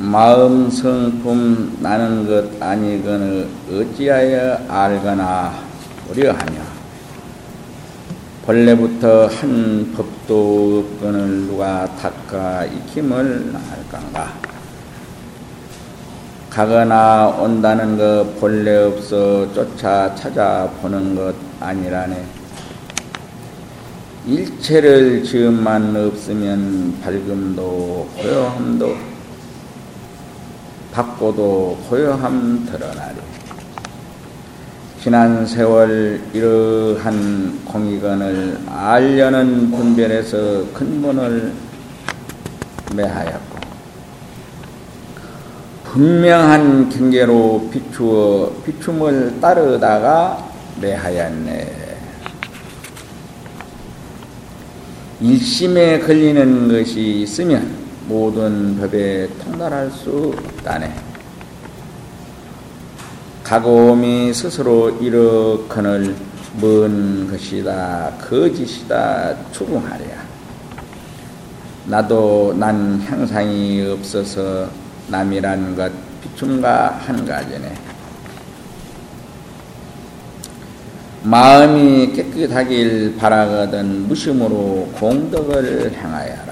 마음 성품 나는 것 아니거늘 어찌하여 알거나 우려하냐? 본래부터 한 법도 없거늘 누가 닦아 익힘을 할까가? 가거나 온다는 것 본래 없어 쫓아 찾아보는 것 아니라네. 일체를 지음만 없으면 밝음도 고요함도 받고도 고요함 드러나리. 지난 세월 이러한 공의건을 알려는 분별에서 근본을 매하였고 분명한 경계로 비추어 비춤을 따르다가 매하였네. 일심에 걸리는 것이 있으면 모든 법에 통달할 수 없다네. 가곰이 스스로 이렇거늘 먼 것이다, 거짓이다, 추궁하랴. 나도 난 향상이 없어서 남이란 것 비춤과 한 가지네. 마음이 깨끗하길 바라거든 무심으로 공덕을 행하여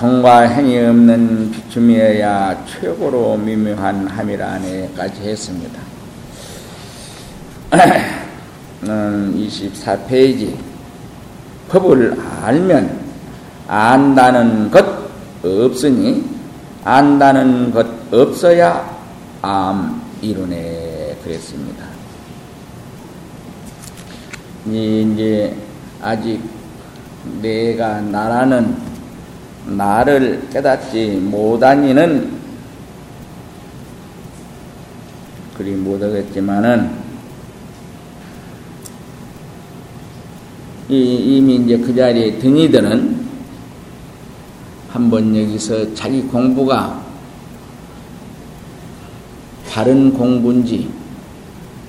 라. 정과 행위 없는 비춤이어야 최고로 미묘한 함이라네까지 했습니다. 24페이지 법을 알면 안다는 것 없으니 안다는 것 없어야 암 이루네 그랬습니다. 이제 아직 내가 나라는 나를 깨닫지 못하니는 그리 못하겠지만은 이미 이제 그 자리에 등이들은 한번 여기서 자기 공부가 바른 공부인지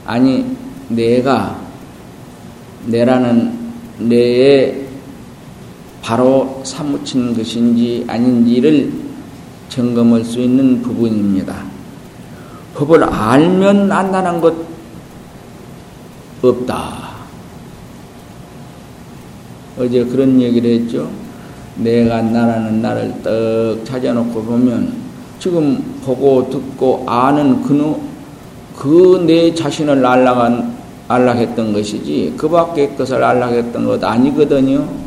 아니 내가 내라는 내의 바로 사무친 것인지 아닌지를 점검할 수 있는 부분입니다. 법을 알면 안다는 것 없다. 어제 그런 얘기를 했죠. 내가 나라는 나를 떡 찾아놓고 보면 지금 보고 듣고 아는 그내 자신을 알락한 안락했던 것이지 그 밖의 것을 안락했던 것 아니거든요.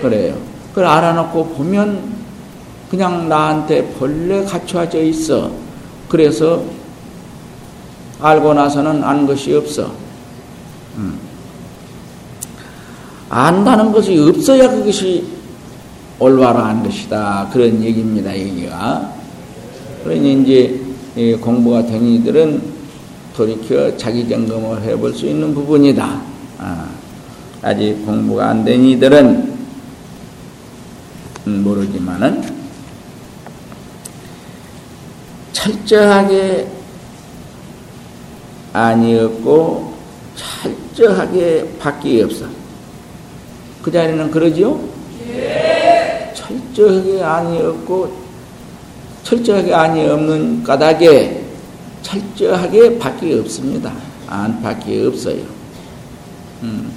그래요. 그걸 알아놓고 보면 그냥 나한테 본래 갖춰져 있어. 그래서 알고 나서는 안 것이 없어. 음. 안다는 것이 없어야 그것이 올바른 것이다. 그런 얘기입니다. 얘기가. 그러니 이제 공부가 된 이들은 돌이켜 자기 점검을 해볼 수 있는 부분이다. 아, 아직 공부가 안 된 이들은 모르지만은 철저하게 아니었고 철저하게 밖에 없어. 그 자리는 그러지요? 예. 철저하게 아니었고 철저하게 아니 없는 까닭에 철저하게 밖에 없습니다. 안 밖에 없어요. 음.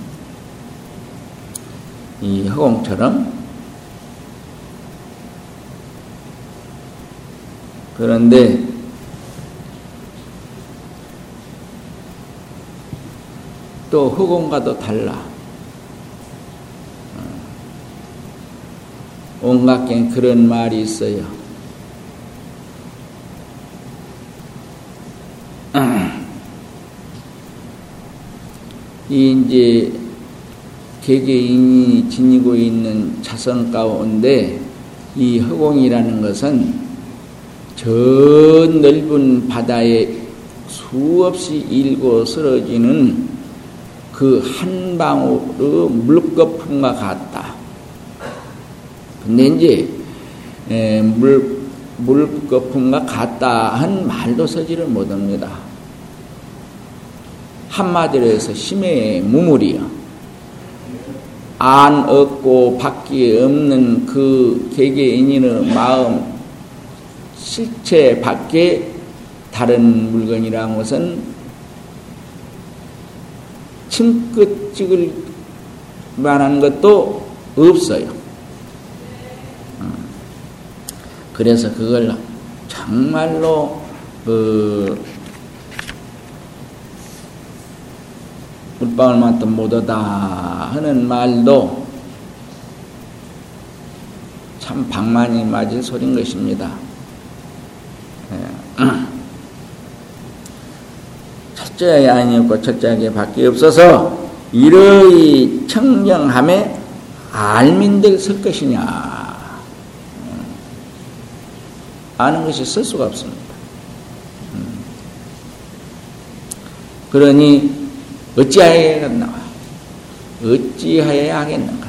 이 허공처럼 그런데 또 흑원과도 달라. 어. 온갖 게 그런 말이 있어요. 이 이제 개개인이 지니고 있는 자성 가운데 이 허공이라는 것은 저 넓은 바다에 수없이 일고 쓰러지는 그 한 방울의 물거품과 같다. 근데 이제 물 물거품과 같다 한 말도 서지를 못합니다. 한마디로 해서 심해 무물이요. 안 얻고 받기 없는 그 개개인의 마음 실체 밖에 다른 물건이라는 것은 침끝 찍을 만한 것도 없어요. 어. 그래서 그걸 정말로 그 물방울만큼 못하다 하는 말도 참 방만이 맞은 소린 것입니다. 예. 첫째에 아니었고 첫째에게 밖에 없어서 이러이 청정함에 알민들 설 것이냐 음. 아는 것이 쓸 수가 없습니다. 음. 그러니 어찌하여야겠나? 어찌하여야 하겠는가?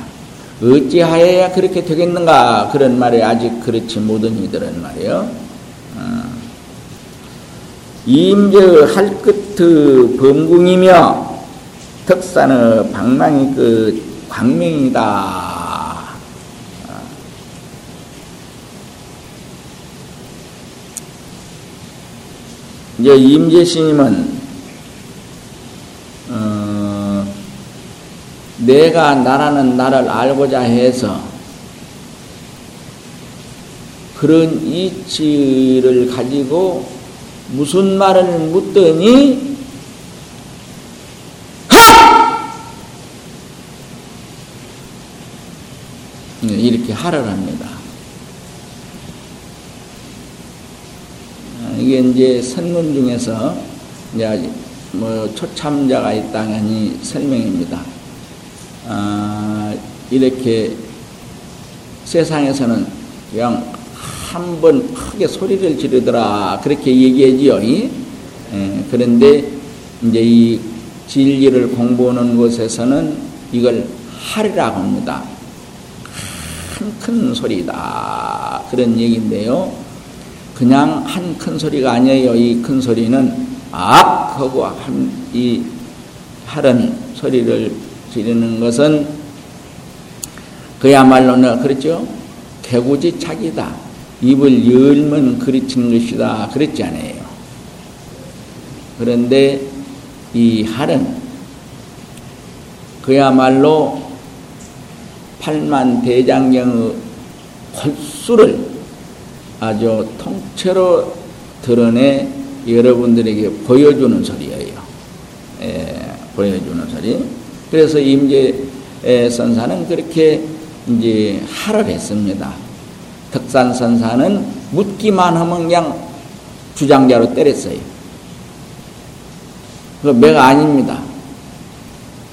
어찌하여야 그렇게 되겠는가? 그런 말이 아직 그렇지 못한 이들은 말이요. 어. 임저 할끝의 범궁이며 덕산의 방망이 그 광명이다. 어. 이제 임재 스님은 내가 나라는 나를 알고자 해서 그런 이치를 가지고 무슨 말을 묻더니 네, 이렇게 하를 합니다. 이게 이제 선문 중에서 이제 뭐 초참자가 있다니 설명입니다. 아, 이렇게 세상에서는 그냥 한 번 크게 소리를 지르더라 그렇게 얘기하지요. 예, 그런데 이제 이 진리를 공부하는 곳에서는 이걸 하리라고 합니다. 한 큰 소리다 그런 얘기인데요. 그냥 한 큰 소리가 아니에요. 이 큰 소리는 악 하고 한 이 하는 소리를 지르는 것은 그야말로는 그렇죠. 개구지 착이다. 입을 열면 그르치는 것이다. 그랬지 않아요. 그런데 이 할은 그야말로 팔만 대장경의 홀수를 아주 통째로 드러내 여러분들에게 보여주는 소리예요. 예, 보여주는 소리. 그래서 임재 선사는 그렇게 이제 하를 했습니다. 덕산 선사는 묻기만 하면 그냥 주장자로 때렸어요. 그 매가 아닙니다.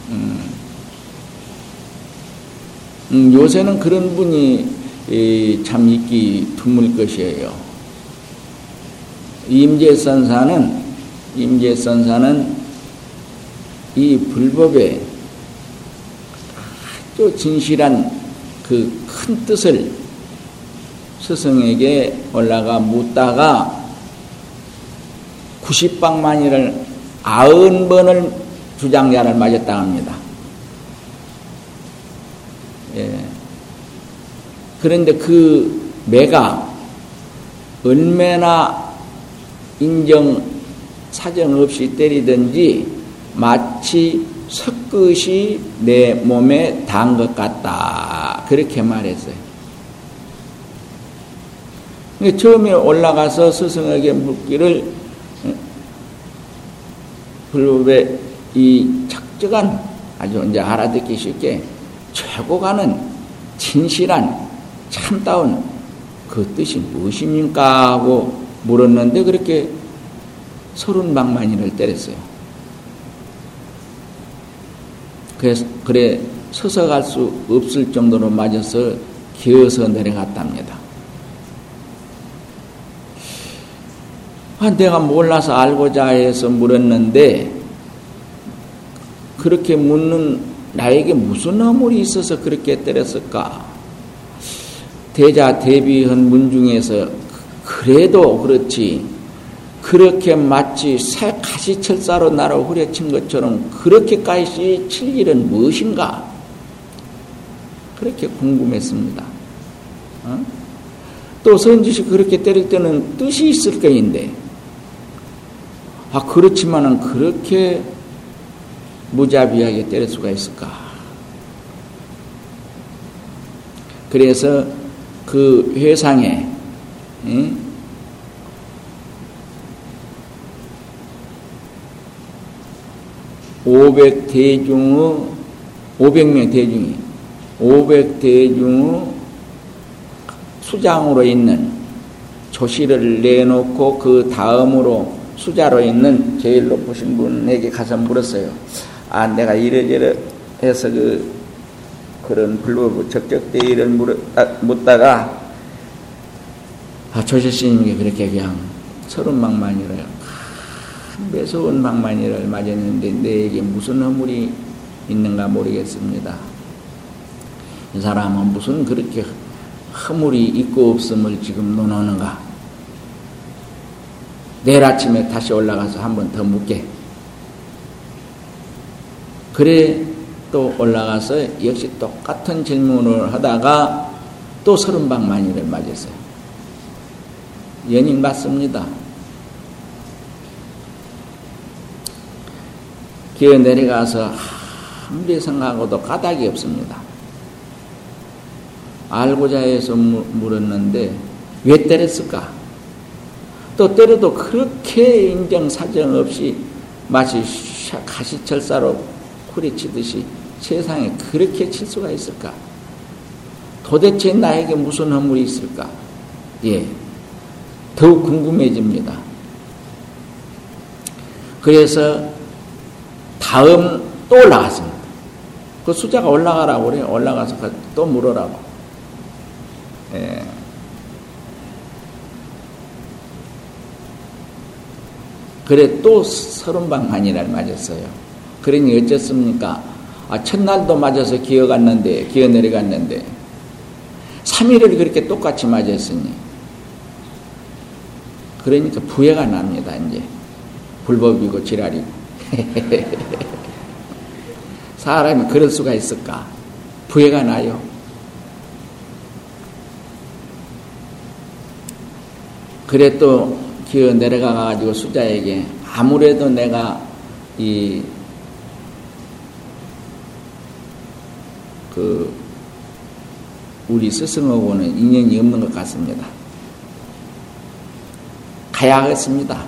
음. 음, 요새는 그런 분이 이, 참 있기 드물 것이에요. 임재선사는 임재선사는 이 불법에 또 진실한 그 큰 뜻을 스승에게 올라가 묻다가 90방만이를 아흔 번을 주장자를 맞았다 합니다. 예. 그런데 그 매가 얼마나 인정 사정 없이 때리든지 마치 석끝이 내 몸에 단것 같다. 그렇게 말했어요. 처음에 올라가서 스승에게 묻기를 어, 불법의 이 적적한 아주 이제 알아듣기 쉽게 최고가는 진실한 참다운 그 뜻이 무엇입니까? 하고 물었는데 그렇게 서른 방만이를 때렸어요. 그래서 그래 서서 갈 수 없을 정도로 맞아서 기어서 내려갔답니다. 아, 내가 몰라서 알고자 해서 물었는데 그렇게 묻는 나에게 무슨 허물이 있어서 그렇게 때렸을까? 대자 대비한 문 중에서 그래도 그렇지 그렇게 마치 새 가시철사로 나를 후려친 것처럼 그렇게까지 칠 일은 무엇인가? 그렇게 궁금했습니다. 어? 또 선지시 그렇게 때릴 때는 뜻이 있을 거인데, 아, 그렇지만은 그렇게 무자비하게 때릴 수가 있을까? 그래서 그 회상에, 응? 500 대중의 500명 대중이 500 대중의 수장으로 있는 조시를 내놓고 그 다음으로 수자로 있는 제일 높으신 분에게 가서 물었어요. 아, 내가 이래저래 해서 그, 그런 불법 적적대의를 묻다가, 아, 조실스님께 그렇게 그냥 서른 망만이래요. 매서운 망만이를 맞았는데 내게 무슨 허물이 있는가 모르겠습니다. 이 사람은 무슨 그렇게 허물이 있고 없음을 지금 논하는가? 내일 아침에 다시 올라가서 한 번 더 묻게. 그래 또 올라가서 역시 똑같은 질문을 하다가 또 서른방만이를 맞았어요. 연인 맞습니다. 기어 내려가서 아무리 생각하고도 까닭이 없습니다. 알고자 해서 물었는데 왜 때렸을까? 또 때려도 그렇게 인정사정 없이 마치 가시철사로 후리치듯이 세상에 그렇게 칠 수가 있을까? 도대체 나에게 무슨 허물이 있을까? 예. 더욱 궁금해집니다. 그래서 다음 또 올라갔습니다. 그 숫자가 올라가라고 그래. 올라가서 또 물어라고. 예. 그래 또 서른방 만이날 맞았어요. 그러니 어쨌습니까? 아, 첫날도 맞아서 기어 갔는데, 기어 내려갔는데, 3일을 그렇게 똑같이 맞았으니, 그러니까 부해가 납니다, 이제. 불법이고 지랄이고. 사람이 그럴 수가 있을까? 부해가 나요. 그래 또 기어 내려가 가지고 수자에게 아무래도 내가 이 그 우리 스승하고는 인연이 없는 것 같습니다. 가야겠습니다.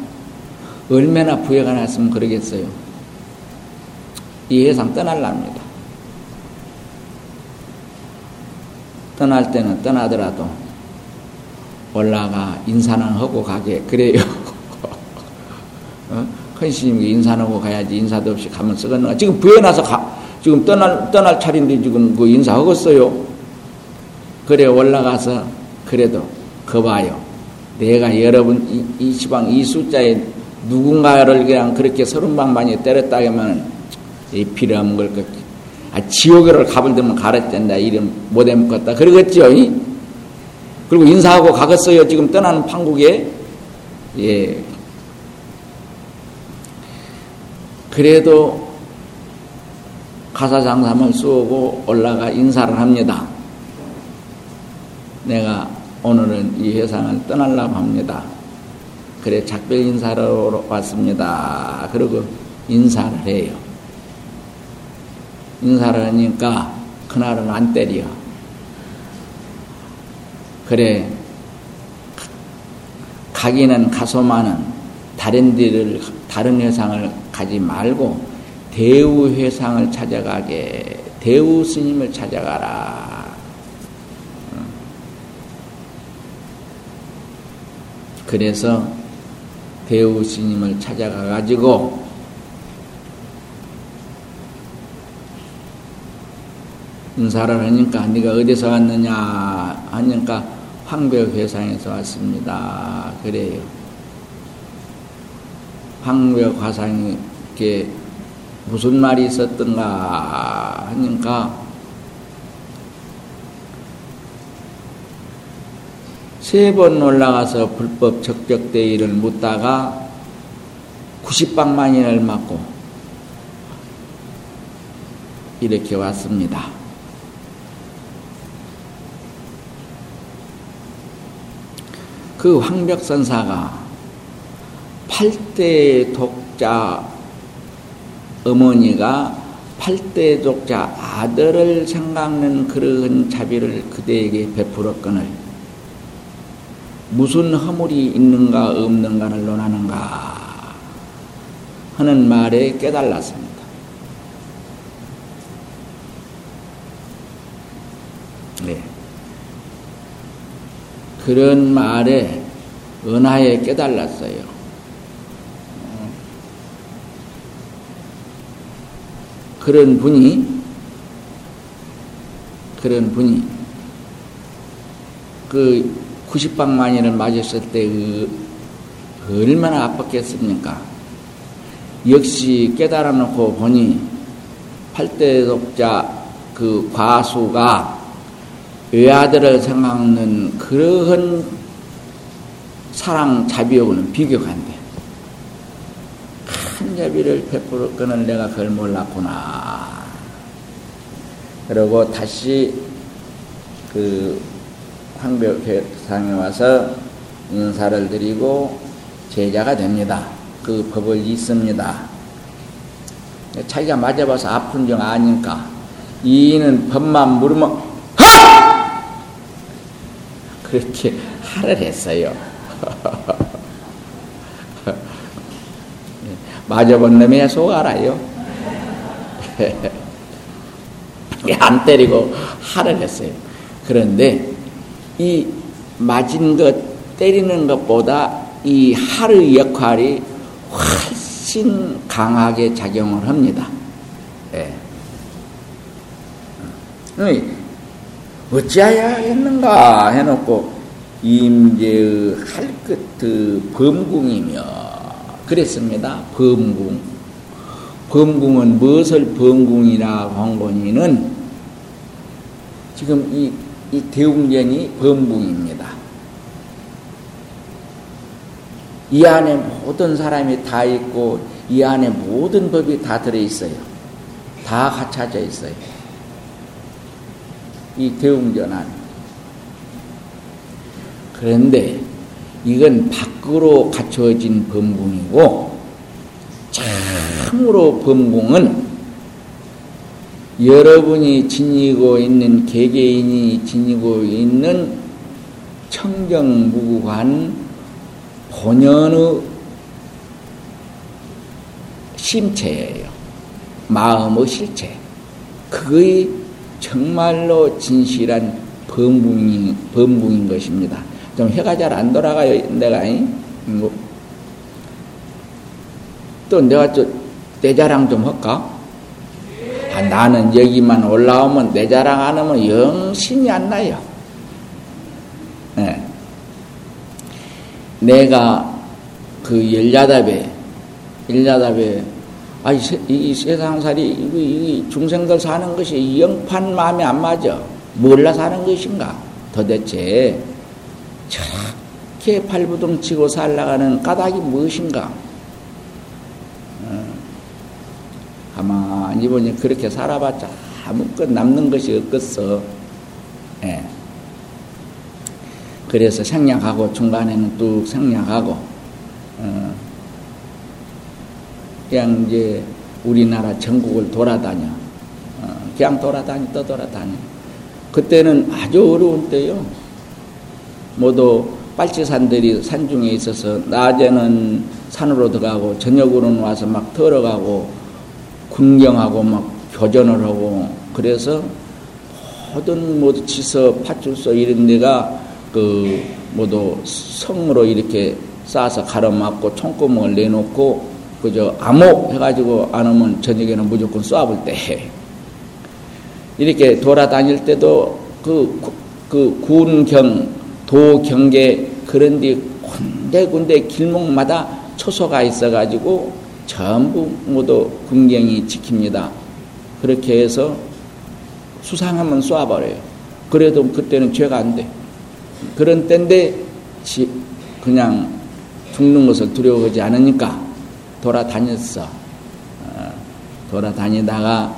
얼마나 부여가 났으면 그러겠어요. 이 해상 떠날랍니다. 떠날 때는 떠나더라도 올라가 인사는 하고 가게 그래요. 어? 큰 스님이 인사하고 가야지 인사도 없이 가면 쓰겠는가. 지금 부여나서 가, 지금 떠날, 떠날 차인데 지금 그 인사하겠어요. 그래 올라가서 그래도 거봐요. 내가 여러분 이, 이 시방 이 숫자에 누군가를 그냥 그렇게 서른방 많이 때렸다 하면 이 필요한 걸 그, 아, 지옥을 갑을 들면 가랬댄다 이름 못해 먹겠다 그러겠죠 그리고 인사하고 가겠어요 지금 떠나는 판국에 예 그래도 가사장삼을 쏘고 올라가 인사를 합니다 내가 오늘은 이 회상을 떠나려고 합니다 그래 작별 인사로 왔습니다. 그리고 인사를 해요. 인사를 하니까 그날은 안 때려. 그래 가기는 가소만은 다른 데를 다른 회상을 가지 말고 대우 회상을 찾아가게 대우 스님을 찾아가라. 그래서 대우 스님을 찾아가 가지고 인사를 하니까 네가 어디서 왔느냐 하니까 황벽 회상에서 왔습니다. 그래요. 황벽 화상께 무슨 말이 있었던가 하니까 세 번 올라가서 불법 적격대의를 묻다가 90방만인을 맞고 이렇게 왔습니다. 그 황벽선사가 8대 독자 어머니가 8대 독자 아들을 생각하는 그러한 자비를 그대에게 베풀었거늘 무슨 허물이 있는가 없는가를 논하는가 하는 말에 깨달았습니다. 네. 그런 말에 은하에 깨달았어요. 그런 분이 그런 분이 그 90방만이를 맞았을 때 그 얼마나 아팠겠습니까? 역시 깨달아 놓고 보니 팔대 독자 그 과수가 외아들을 생각하는 그러한 사랑 자비하고는 비교가 안 돼. 큰 자비를 베풀 거는 내가 그걸 몰랐구나. 그러고 다시 그 황벽상에 와서 인사를 드리고 제자가 됩니다. 그 법을 있습니다. 자기가 맞아봐서 아픈 줄 아니까 이는 법만 물으면 하! 그렇게 하를 했어요. 맞아본 놈의 속 알아요. 안 때리고 하를 했어요. 그런데 이 맞은 것, 때리는 것보다 이 하의 역할이 훨씬 강하게 작용을 합니다. 예. 어찌하여 했는가 해놓고 임제의 할끝의 범궁이며 그랬습니다. 범궁. 범궁은 무엇을 범궁이라 한 거니는 지금 이, 이 대웅전이 범궁입니다. 이 안에 모든 사람이 다 있고 이 안에 모든 법이 다 들어있어요. 다 갖춰져 있어요. 이 대웅전 안에. 그런데 이건 밖으로 갖춰진 범궁이고 참으로 범궁은 여러분이 지니고 있는 개개인이 지니고 있는 청정무구한 본연의 심체예요. 마음의 실체. 그의 정말로 진실한 범궁인, 범궁인 것입니다. 좀 해가 잘 안 돌아가요, 내가. 뭐. 또 내가 내 자랑 좀 할까? 아, 나는 여기만 올라오면 내 자랑 안 하면 영신이 안 나요. 네. 내가 그 열야답에, 열야답에, 아, 이, 이 세상살이, 이, 이 중생들 사는 것이 영판 마음에 안 맞아. 몰라 사는 것인가? 도대체 저렇게 발부둥 치고 살아가는 까닭이 무엇인가? 어, 가만히 보니 그렇게 살아봤자 아무것 남는 것이 없겠어. 예. 그래서 생략하고 중간에는 뚝 생략하고 어, 그냥 이제 우리나라 전국을 돌아다녀. 어, 그냥 돌아다니 또 돌아다녀. 그때는 아주 어려운 때요. 모두 빨치산들이 산 중에 있어서 낮에는 산으로 들어가고 저녁으로는 와서 막 들어가고 군경하고 막 교전을 하고 그래서 모든 모두 지서 파출소 이런 데가 그 모두 성으로 이렇게 쌓아서 가로막고 총구멍을 내놓고 그저 암호 해가지고 안 오면 저녁에는 무조건 쏴볼 때 이렇게 돌아다닐 때도 그, 그 군경 도경계 그런 데 군데군데 길목마다 초소가 있어가지고 전부 모두 군경이 지킵니다. 그렇게 해서 수상하면 쏴버려요. 그래도 그때는 죄가 안 돼. 그런 때인데 그냥 죽는 것을 두려워하지 않으니까 돌아다녔어. 어, 돌아다니다가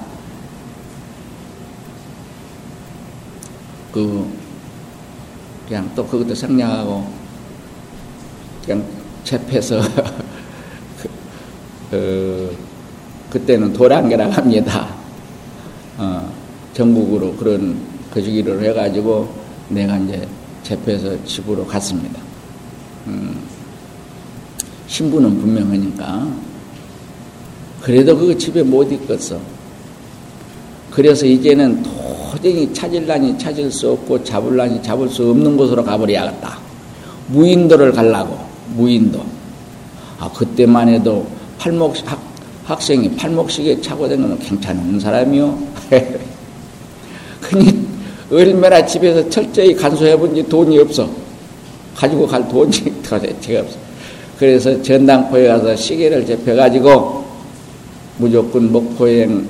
그 그냥 또 그것도 생략하고 그냥 접해서 그, 어, 그때는 도랑계라고 합니다. 어, 전국으로 그런 거시기를 해가지고 내가 이제 재패해서 집으로 갔습니다. 음, 신부는 분명하니까. 그래도 그 집에 못 있겠어. 그래서 이제는 도저히 찾을라니 찾을 수 없고 잡을라니 잡을 수 없는 곳으로 가버려야겠다. 무인도를 갈라고, 무인도. 아, 그때만 해도 팔목, 학, 학생이 팔목시계 차고 다니는 괜찮은 사람이요. 그니 얼마나 집에서 철저히 간소해 본지 돈이 없어. 가지고 갈 돈이 제가 없어. 그래서 전당포에 가서 시계를 접해가지고 무조건 목포행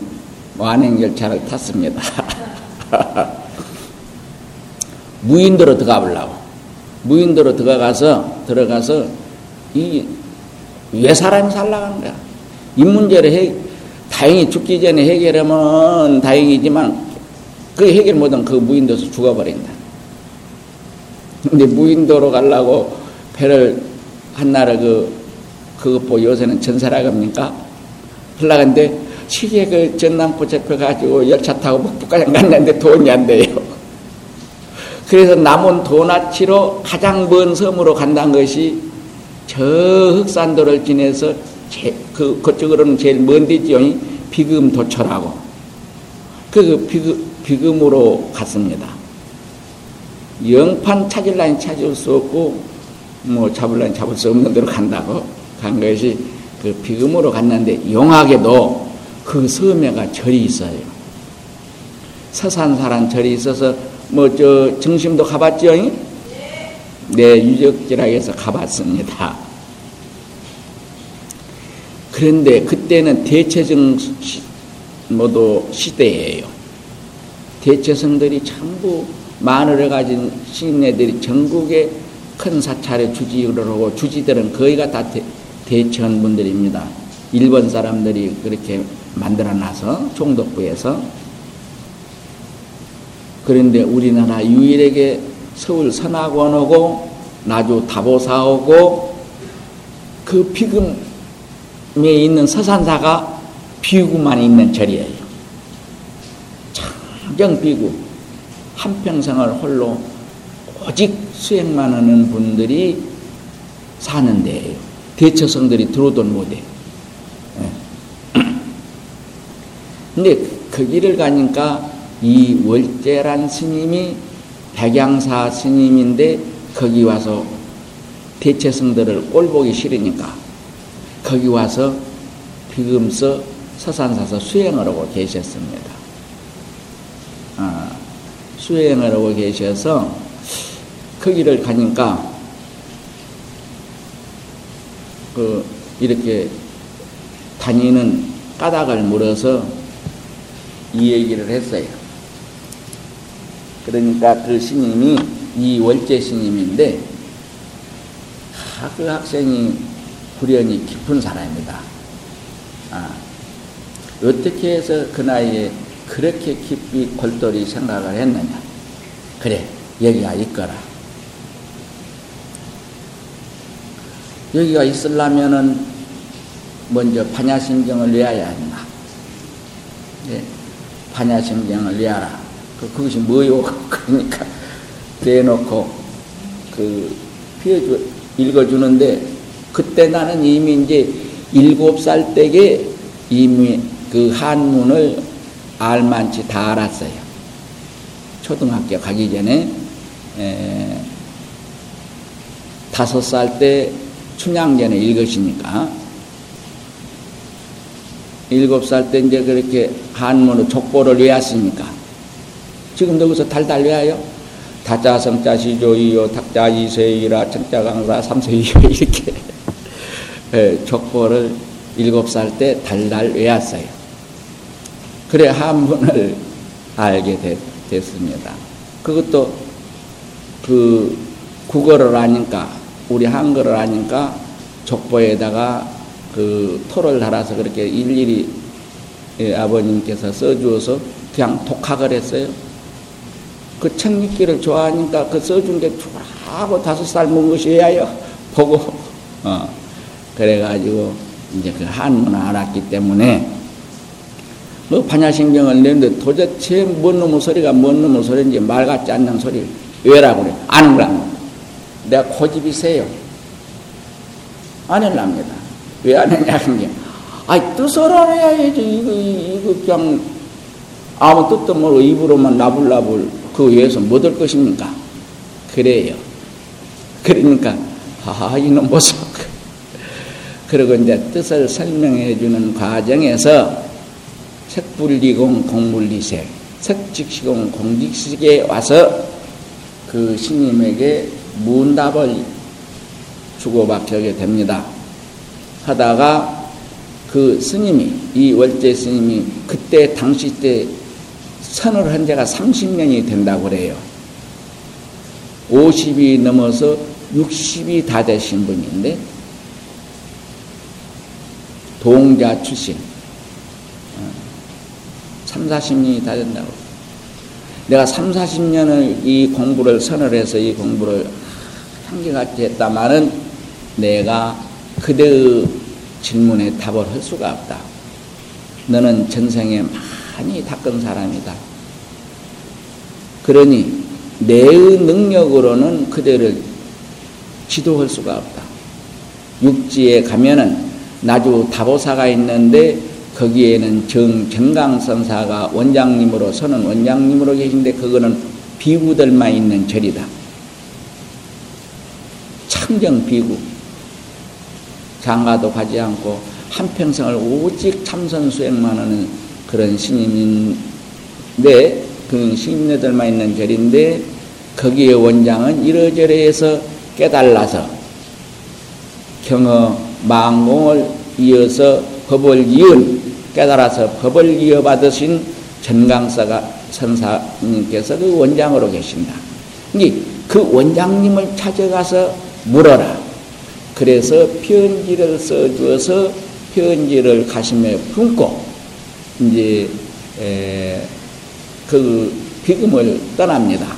완행열차를 탔습니다. 무인도로 들어가 보려고. 무인도로 들어가서, 들어가서, 이, 왜 사람이 살라가는 거야? 이 문제를 해, 다행히 죽기 전에 해결하면 다행이지만 그 해결 못한 그 무인도에서 죽어버린다. 근데 무인도로 가려고 배를 한나라 그, 그것 보 요새는 전사라 겁니까? 흘러간데 시계 그 전남포 잡혀가지고 열차 타고 북부까지 갔는데 돈이 안 돼요. 그래서 남은 도나치로 가장 먼 섬으로 간다는 것이 저 흑산도를 지내서 제, 그, 그쪽으로는 제일 먼 데지요. 비금 도철하고. 그 비금, 비금으로 갔습니다. 영판 찾을라니 찾을 수 없고, 뭐 잡을라니 잡을 수 없는 데로 간다고 간 것이 그 비금으로 갔는데, 용하게도 그 섬에가 절이 있어요. 서산사란 절이 있어서, 뭐, 저, 정심도 가봤죠? 네, 유적지락에서 가봤습니다. 그런데 그때는 대체성 모두 시대예요. 대체성들이 전부 마늘을 가진 시인네들이 전국에 큰 사찰에 주지를 하고 주지들은 거의가 다 대, 대천 분들입니다. 일본 사람들이 그렇게 만들어 놔서 총독부에서 그런데 우리나라 유일하게 서울 선악원 오고 나주 다보사 오고 그 비금 에 있는 서산사가 비구만 있는 절이에요. 청정 비구. 한평생을 홀로 오직 수행만 하는 분들이 사는 데예요. 대처성들이 들어오던 못해. 예. 근데 거기를 가니까 이 월제란 스님이 백양사 스님인데 거기 와서 대체성들을 꼴보기 싫으니까 거기 와서 비금서 서산사서 수행을 하고 계셨습니다. 아, 수행을 하고 계셔서 거기를 가니까 그 이렇게 다니는 까닭을 물어서 이 얘기를 했어요. 그러니까 그 스님이 이 월제 스님인데 그 학생이 불연이 깊은 사람이다. 아, 어떻게 해서 그 나이에 그렇게 깊이 골똘히 생각을 했느냐. 그래, 여기가 있거라. 여기가 있으려면은 먼저 반야신경을 내야 한다. 네, 반야신경을 내야라. 그, 그것이 뭐요? 그러니까 내놓고 그 피해주, 읽어주는데 그때 나는 이미 이제 일곱 살 때에 이미 그 한문을 알만치 다 알았어요. 초등학교 가기 전에 에, 다섯 살 때 춘향전에 읽으시니까 일곱 살 때 이제 그렇게 한문을 족보를 외웠으니까 지금도 거기서 달달 외워요. 다자 성자 시조이요 탁자 이세이라 청자 강사 삼세이요 이렇게 예, 족보를 일곱 살 때 달달 외웠어요. 그래 한문을 알게 됐, 습니다 그것도 그 국어를 아니까 우리 한글을 아니까 족보에다가 그 토를 달아서 그렇게 일일이 예, 아버님께서 써주어서 그냥 독학을 했어요. 그 책 읽기를 좋아하니까 그 써준 게 좋아하고 다섯 살 먹은 것이에요. 보고 어 그래가지고 이제 그 한문을 알았기 때문에 뭐 반야신경을 내는데 도대체 뭔 놈의 소리가 뭔 놈의 소리인지 말 같지 않는 소리를 왜라고 그래 안 그럽니다 내가 고집이 세요. 안 할랍니다. 왜 안 했냐 한게 아이 뜻을 알아야 지. 이거 이거 그냥 아무 뜻도 모르고 입으로만 나불나불 그 위해서 못 할 것입니까? 그래요. 그러니까 아 이놈 보소. 그리고 이제 뜻을 설명해 주는 과정에서 색불리공 공물리색 색직시공 공직식에 와서 그 스님에게 문답을 주고받게 됩니다. 하다가 그 스님이 이 월제 스님이 그때 당시 때 선을 한 지가 30년이 된다고 그래요. 50이 넘어서 60이 다 되신 분인데 동자 출신 3, 40년이 다 된다고. 내가 3, 40년을 이 공부를 선을 해서 이 공부를 한결같이 했다마는 내가 그대의 질문에 답을 할 수가 없다. 너는 전생에 많이 닦은 사람이다. 그러니 내의 능력으로는 그대를 지도할 수가 없다. 육지에 가면은 나주 다보사가 있는데 거기에는 정 정강선사가 원장님으로 서는 원장님으로 계신데 그거는 비구들만 있는 절이다. 청정 비구. 장가도 가지 않고 한평생을 오직 참선 수행만 하는 그런 스님인데 그 스님네들만 있는 절인데 거기에 원장은 이러저러해서 깨달아서 경어 망공을 이어서 법을 이은 깨달아서 법을 이어받으신 전강사가 선사님께서 그 원장으로 계신다. 그 원장님을 찾아가서 물어라. 그래서 편지를 써주어서 편지를 가슴에 품고 이제 그 비금을 떠납니다.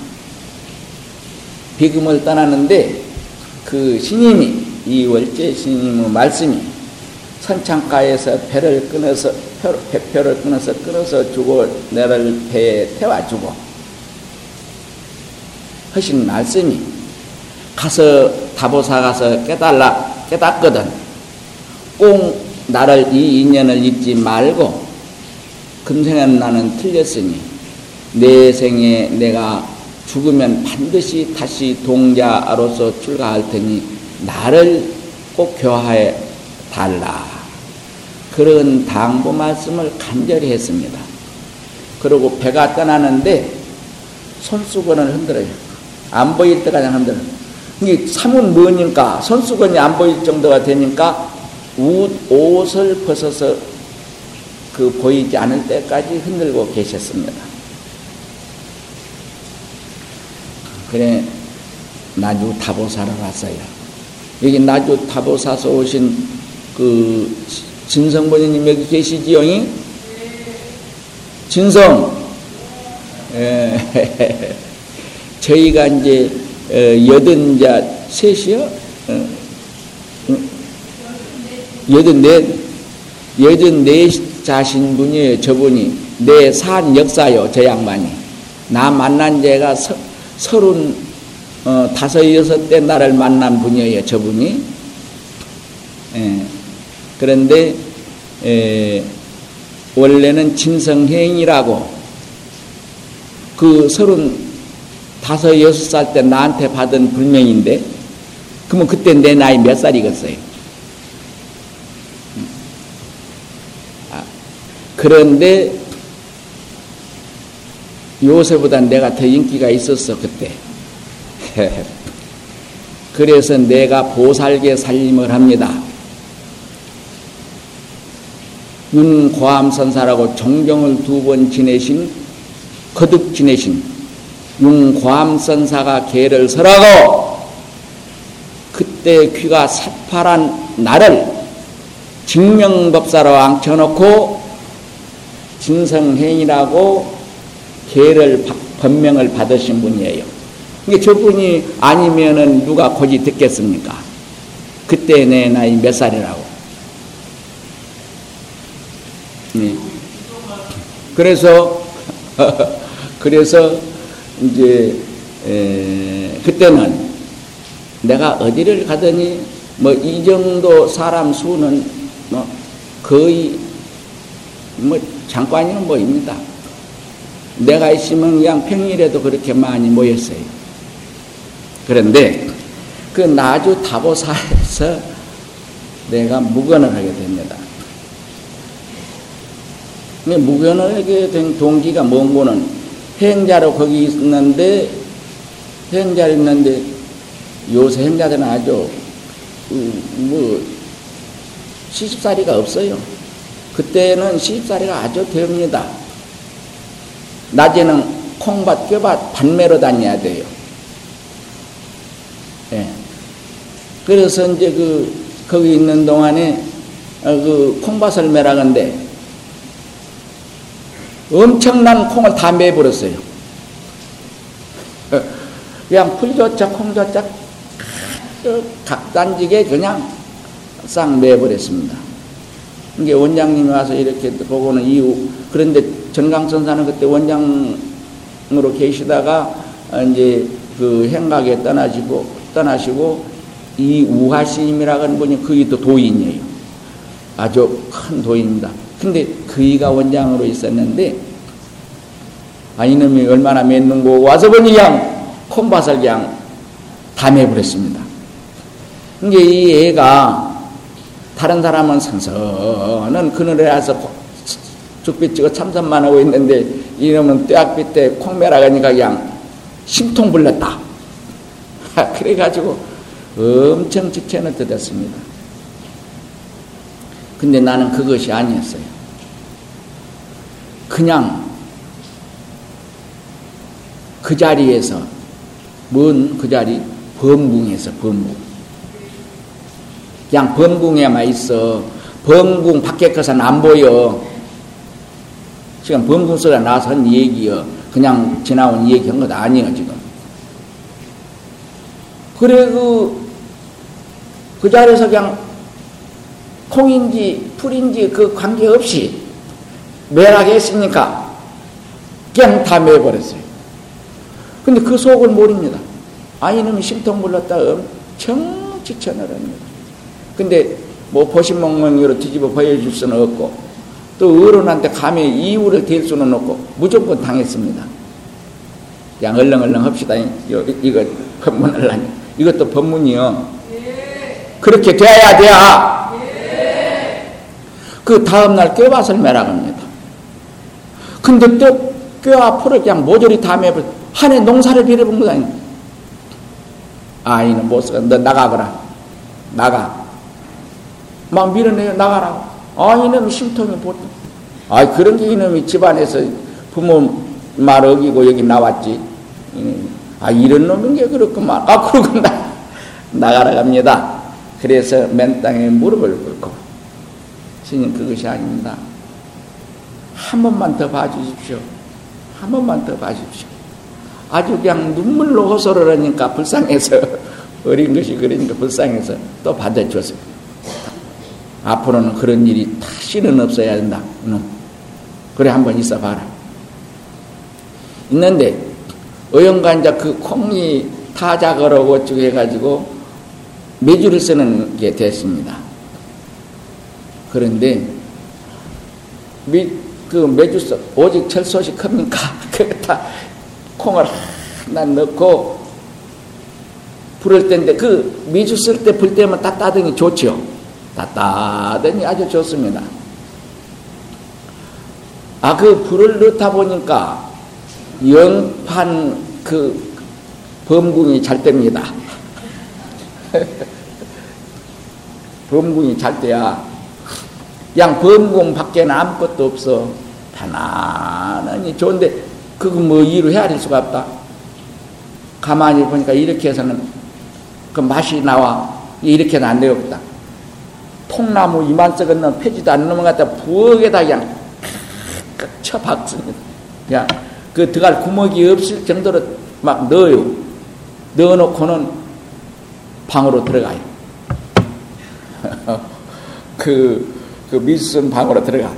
비금을 떠나는데 그 신임이 이 월제 스님의 말씀이 선창가에서 배를 끊어서 배표를 끊어서 끊어서 주고 내를 배에 태워주고 하신 말씀이 가서 다보사 가서 깨달라 깨닫거든 꼭 나를 이 인연을 잊지 말고 금생은 나는 틀렸으니 내 생에 내가 죽으면 반드시 다시 동자로서 출가할 테니 나를 꼭 교화해 달라. 그런 당부 말씀을 간절히 했습니다. 그리고 배가 떠나는데 손수건을 흔들어요. 안 보일 때까지 흔들어. 이게 사문 뭐니까 손수건이 안 보일 정도가 되니까 옷, 옷을 벗어서 그 보이지 않을 때까지 흔들고 계셨습니다. 그래, 나주 타보사로 왔어요. 여기 나주 타보사서 오신 그 진성본인님 여기 계시지요? 진성. 예. 저희가 이제 어, 여든 자 셋이요. 어, 여든 넷, 여든 넷 자신 분이에요. 저분이 내 산 역사요. 저 양반이 나 만난 제가 서, 서른 어, 다섯 여섯 때 나를 만난 분이에요. 저분이. 예. 그런데 에, 원래는 진성행이라고 그 서른 다섯 여섯 살 때 나한테 받은 불명인데 그러면 그때 내 나이 몇 살이겠어요? 아, 그런데 요새보다 내가 더 인기가 있었어 그때. 그래서 내가 보살계 살림을 합니다. 윤과암선사라고 종경을 두 번 지내신 거듭 지내신 윤과암선사가 계를 설하고 그때 귀가 새파란 나를 증명법사로 앉혀놓고 진성행이라고 계를 법명을 받으신 분이에요. 이게 저분이 아니면은 누가 고지 듣겠습니까? 그때 내 나이 몇 살이라고. 네. 그래서 그래서 이제 에, 그때는 내가 어디를 가더니 뭐 이 정도 사람 수는 뭐 거의 뭐 장관이는 뭐입니다. 내가 있으면 그냥 평일에도 그렇게 많이 모였어요. 그런데 그 나주 타보사에서 내가 무건을 하게 됩니다. 무견을 하게 된 동기가 뭔고는 행자로 거기 있는데 행자 있는데 요새 행자들은 아주 뭐 시집살이가 없어요. 그때는 시집살이가 아주 됩니다. 낮에는 콩밭, 뼈밭 반매로 다녀야 돼요. 예. 그래서 이제 그, 거기 있는 동안에 어, 그 콩밭을 매라건데 엄청난 콩을 다 매버렸어요. 그냥 풀조차 콩조차 각단지게 그냥 싹 매버렸습니다. 이게 원장님이 와서 이렇게 보고는 이후 그런데 전강선사는 그때 원장으로 계시다가 이제 그 행각에 떠나시고 떠나시고 이 우하스님이라는 분이 그게 또 도인이에요. 아주 큰 도인입니다. 근데 그이가 원장으로 있었는데 아 이놈이 얼마나 맺는 거 와서 보니 그냥 콩밭을 그냥 다 매버렸습니다. 이게 이 애가 다른 사람은 선선은 그늘에 와서 찍어 참선만 하고 있는데 이놈은 떼학빛 때 콩매라 가니까 그냥 심통 불렸다. 그래가지고 엄청 지체는 뜯었습니다. 근데 나는 그것이 아니었어요. 그냥 그 자리에서 뭔그 자리 범궁에서 범궁. 그냥 범궁에만 있어. 범궁 밖에 것은 안 보여. 지금 범궁 나서 한 얘기여. 그냥 지나온 얘기 한 것도 아니에요 지금. 그래 그, 그 자리에서 그냥 콩인지 풀인지 그 관계없이 했으니까 그냥 다 매버렸어요. 근데 그 속을 모릅니다. 아, 이놈이 심통 불렀다 엄청 지쳐내랍니다. 근데 뭐 보신몽명으로 뒤집어 보여줄 수는 없고 또 어른한테 감히 이유를 댈 수는 없고 무조건 당했습니다. 그냥 얼렁얼렁 합시다. 이거, 이거 법문을 하니. 이것도 법문이요. 그렇게 돼야 돼야. 그 다음날 뼈밭을 매라 합니다. 근데 또뼈 앞으로 그냥 모조리 다 매버 한해 농사를 빌어본 거 아니야. 아, 이는 못 써. 너 나가거라. 나가. 막 밀어내요. 나가라. 아, 이놈이 심통이 보통. 아, 그런 게 이놈이 집안에서 부모 말 어기고 여기 나왔지. 아, 이런 놈인 게 그렇구만. 아, 그러고 나, 나가라 갑니다. 그래서 맨 땅에 무릎을 꿇고, 스님 그것이 아닙니다. 한 번만 더 봐주십시오. 한 번만 더 봐주십시오. 아주 그냥 눈물로 호소를 하니까 불쌍해서, 어린 것이 그러니까 불쌍해서 또 받아줬어요. 앞으로는 그런 일이 다시는 없어야 된다. 그래, 한번 있어 봐라. 있는데, 어영간자 그 콩이 타작으로 어쩌고 해가지고 매주를 쓰는 게 됐습니다. 그런데, 미, 그 써, 오직 철소시 큽니까? 그다 콩을 하나 넣고 불을 때인데 그 미주 쓸 때 불 때면 따따더니 좋죠. 따따더니 아주 좋습니다. 아, 그 불을 넣다 보니까 영판 그 범궁이 잘 됩니다. 범궁이 잘 돼야 양 범궁 밖에는 아무것도 없어. 편안하니 좋은데 그거 뭐 이로 헤아릴 수가 없다. 가만히 보니까 이렇게 해서는 그 맛이 나와. 이렇게는 안 되겠다. 통나무 이만 썩은 폐지도 안 넘어갔다 부엌에다 그냥 쳐박습니다. 그냥 그 들어갈 구멍이 없을 정도로 막 넣어요. 넣어놓고는 방으로 들어가요. 그, 그 미순 방으로 들어가.